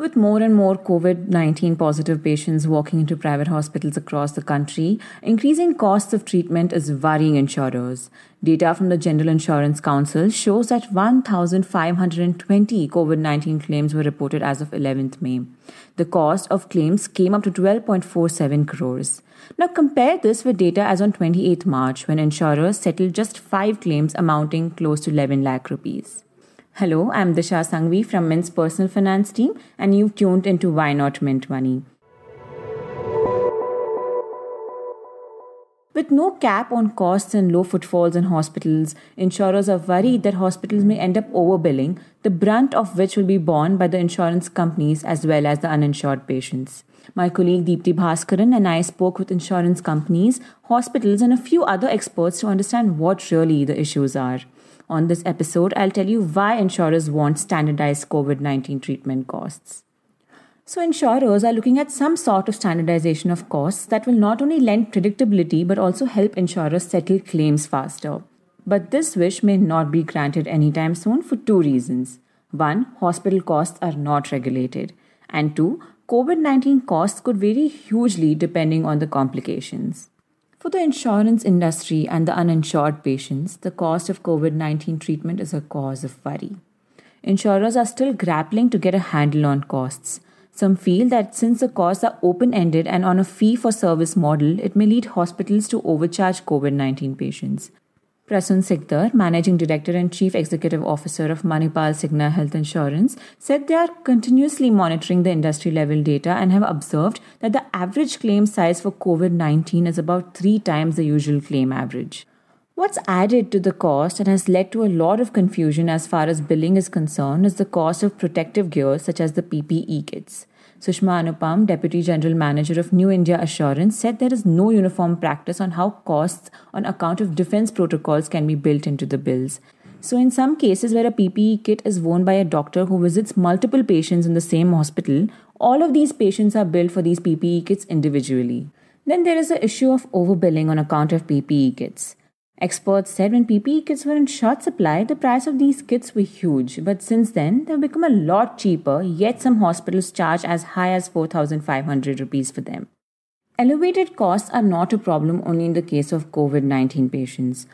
With more and more COVID 19 positive patients walking into private hospitals across the country, increasing costs of treatment is worrying insurers. Data from the General Insurance Council shows that 1,520 COVID 19 claims were reported as of 11th May. The cost of claims came up to 12.47 crores. Now compare this with data as on 28th March when insurers settled just 5 claims amounting close to 11 lakh rupees. Hello, I'm Disha Sanghvi from Mint's personal finance team, and you've tuned into Why Not Mint Money. With no cap on costs and low footfalls in hospitals, insurers are worried that hospitals may end up overbilling, the brunt of which will be borne by the insurance companies as well as the uninsured patients. My colleague Deepti Bhaskaran and I spoke with insurance companies, hospitals, and a few other experts to understand what really the issues are. On this episode, I'll tell you why insurers want standardized COVID 19 treatment costs. So, insurers are looking at some sort of standardization of costs that will not only lend predictability but also help insurers settle claims faster. But this wish may not be granted anytime soon for two reasons. One, hospital costs are not regulated. And two, COVID 19 costs could vary hugely depending on the complications. For the insurance industry and the uninsured patients, the cost of COVID 19 treatment is a cause of worry. Insurers are still grappling to get a handle on costs. Some feel that since the costs are open ended and on a fee for service model, it may lead hospitals to overcharge COVID 19 patients. Prasun Sikdar, Managing Director and Chief Executive Officer of Manipal Cigna Health Insurance, said they are continuously monitoring the industry level data and have observed that the average claim size for COVID 19 is about three times the usual claim average. What's added to the cost and has led to a lot of confusion as far as billing is concerned is the cost of protective gear such as the PPE kits. Sushma Anupam, Deputy General Manager of New India Assurance, said there is no uniform practice on how costs on account of defense protocols can be built into the bills. So, in some cases where a PPE kit is worn by a doctor who visits multiple patients in the same hospital, all of these patients are billed for these PPE kits individually. Then there is the issue of overbilling on account of PPE kits. Experts said when PPE kits were in short supply, the price of these kits were huge, but since then they've become a lot cheaper, yet some hospitals charge as high as 4500 rupees for them. Elevated costs are not a problem only in the case of COVID 19 patients.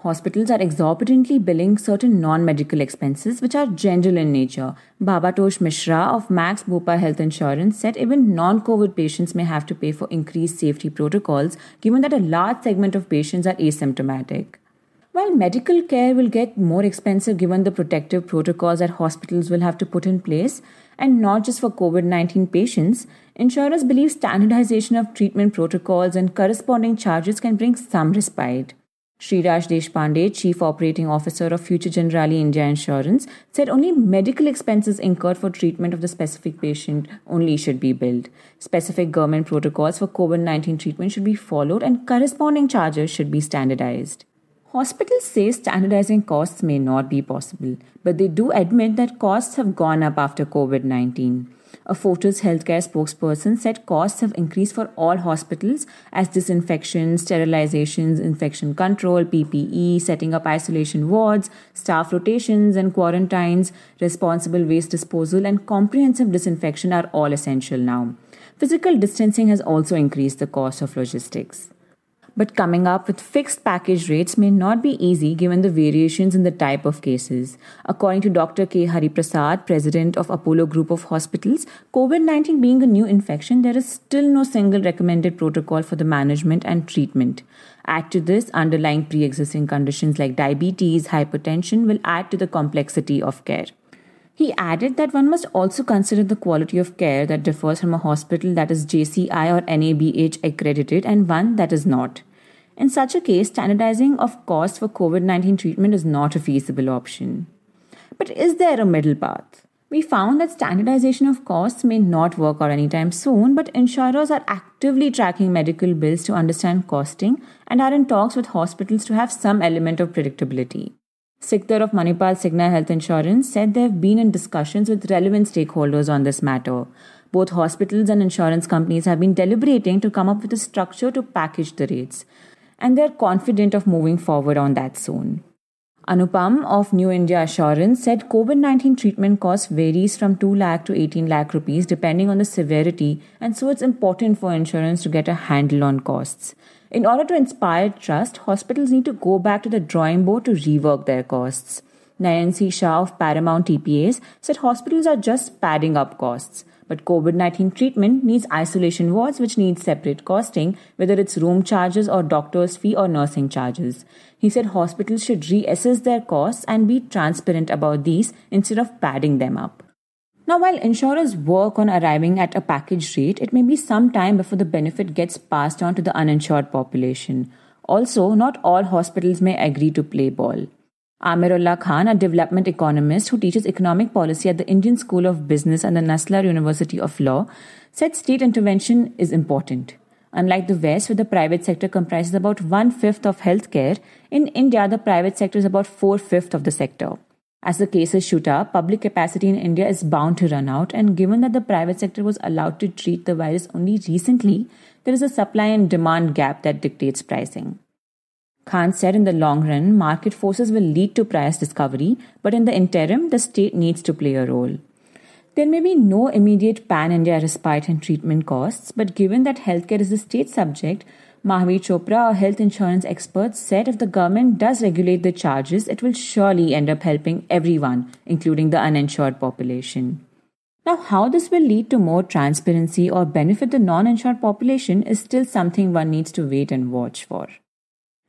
Hospitals are exorbitantly billing certain non medical expenses which are general in nature. Bhabatosh Mishra of Max Bupa Health Insurance said even non COVID patients may have to pay for increased safety protocols given that a large segment of patients are asymptomatic. While medical care will get more expensive given the protective protocols that hospitals will have to put in place, and not just for COVID 19 patients, insurers believe standardization of treatment protocols and corresponding charges can bring some respite. Sriraj Deshpande, Chief Operating Officer of Future Generali India Insurance, said only medical expenses incurred for treatment of the specific patient only should be billed. Specific government protocols for COVID 19 treatment should be followed and corresponding charges should be standardized. Hospitals say standardizing costs may not be possible, but they do admit that costs have gone up after COVID 19. A Fortis healthcare spokesperson said costs have increased for all hospitals as disinfection, sterilizations, infection control, PPE, setting up isolation wards, staff rotations and quarantines, responsible waste disposal, and comprehensive disinfection are all essential now. Physical distancing has also increased the cost of logistics but coming up with fixed package rates may not be easy given the variations in the type of cases. According to Dr. K. Hariprasad, president of Apollo Group of Hospitals, COVID 19 being a new infection, there is still no single recommended protocol for the management and treatment. Add to this, underlying pre existing conditions like diabetes, hypertension will add to the complexity of care. He added that one must also consider the quality of care that differs from a hospital that is JCI or NABH accredited and one that is not. In such a case, standardizing of costs for COVID 19 treatment is not a feasible option. But is there a middle path? We found that standardization of costs may not work out anytime soon, but insurers are actively tracking medical bills to understand costing and are in talks with hospitals to have some element of predictability. Sikdar of Manipal Cigna Health Insurance said they have been in discussions with relevant stakeholders on this matter. Both hospitals and insurance companies have been deliberating to come up with a structure to package the rates and they're confident of moving forward on that soon. Anupam of New India Assurance said COVID 19 treatment cost varies from 2 lakh to 18 lakh rupees depending on the severity, and so it's important for insurance to get a handle on costs. In order to inspire trust, hospitals need to go back to the drawing board to rework their costs. Nayan C. Shah of Paramount TPAs said hospitals are just padding up costs. But COVID 19 treatment needs isolation wards, which needs separate costing, whether it's room charges or doctor's fee or nursing charges. He said hospitals should reassess their costs and be transparent about these instead of padding them up. Now, while insurers work on arriving at a package rate, it may be some time before the benefit gets passed on to the uninsured population. Also, not all hospitals may agree to play ball. Amirullah Khan, a development economist who teaches economic policy at the Indian School of Business and the NALSAR University of Law, said state intervention is important. Unlike the West, where the private sector comprises about one fifth of healthcare, in India the private sector is about four fifths of the sector. As the cases shoot up, public capacity in India is bound to run out, and given that the private sector was allowed to treat the virus only recently, there is a supply and demand gap that dictates pricing. Khan said in the long run, market forces will lead to price discovery, but in the interim, the state needs to play a role. There may be no immediate pan India respite and treatment costs, but given that healthcare is a state subject, Mahavir Chopra, a health insurance expert, said if the government does regulate the charges, it will surely end up helping everyone, including the uninsured population. Now, how this will lead to more transparency or benefit the non insured population is still something one needs to wait and watch for.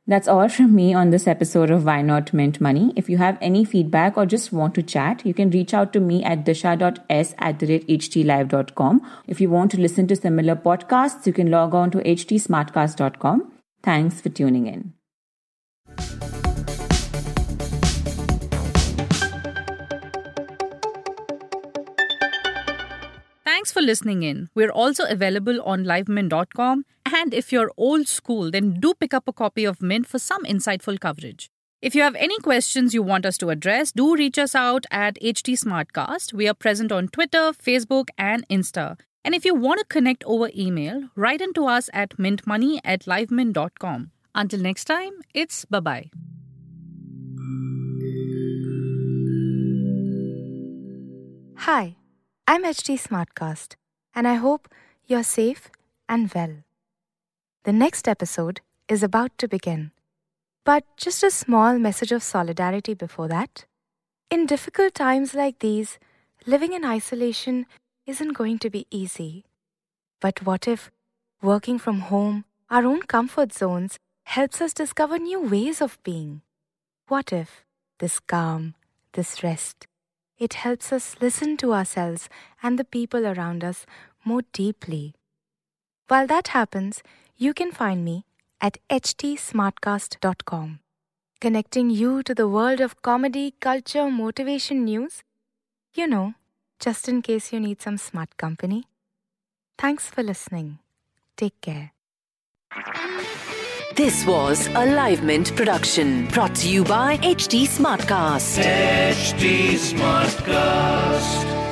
That's all from me on this episode of Why Not Mint Money. If you have any feedback or just want to chat, you can reach out to me at disha.s at the rate htlive.com. If you want to listen to similar podcasts, you can log on to htsmartcast.com. Thanks for tuning in. Thanks for listening in. We're also available on livemint.com. And if you're old school, then do pick up a copy of Mint for some insightful coverage. If you have any questions you want us to address, do reach us out at HT Smartcast. We are present on Twitter, Facebook, and Insta. And if you want to connect over email, write into us at mintmoney at livemint.com. Until next time, it's bye bye. Hi. I'm HT Smartcast, and I hope you're safe and well. The next episode is about to begin. But just a small message of solidarity before that. In difficult times like these, living in isolation isn't going to be easy. But what if working from home, our own comfort zones, helps us discover new ways of being? What if this calm, this rest, it helps us listen to ourselves and the people around us more deeply. While that happens, you can find me at htsmartcast.com, connecting you to the world of comedy, culture, motivation news. You know, just in case you need some smart company. Thanks for listening. Take care. This was a Live Mint production brought to you by HT Smartcast. HT Smartcast.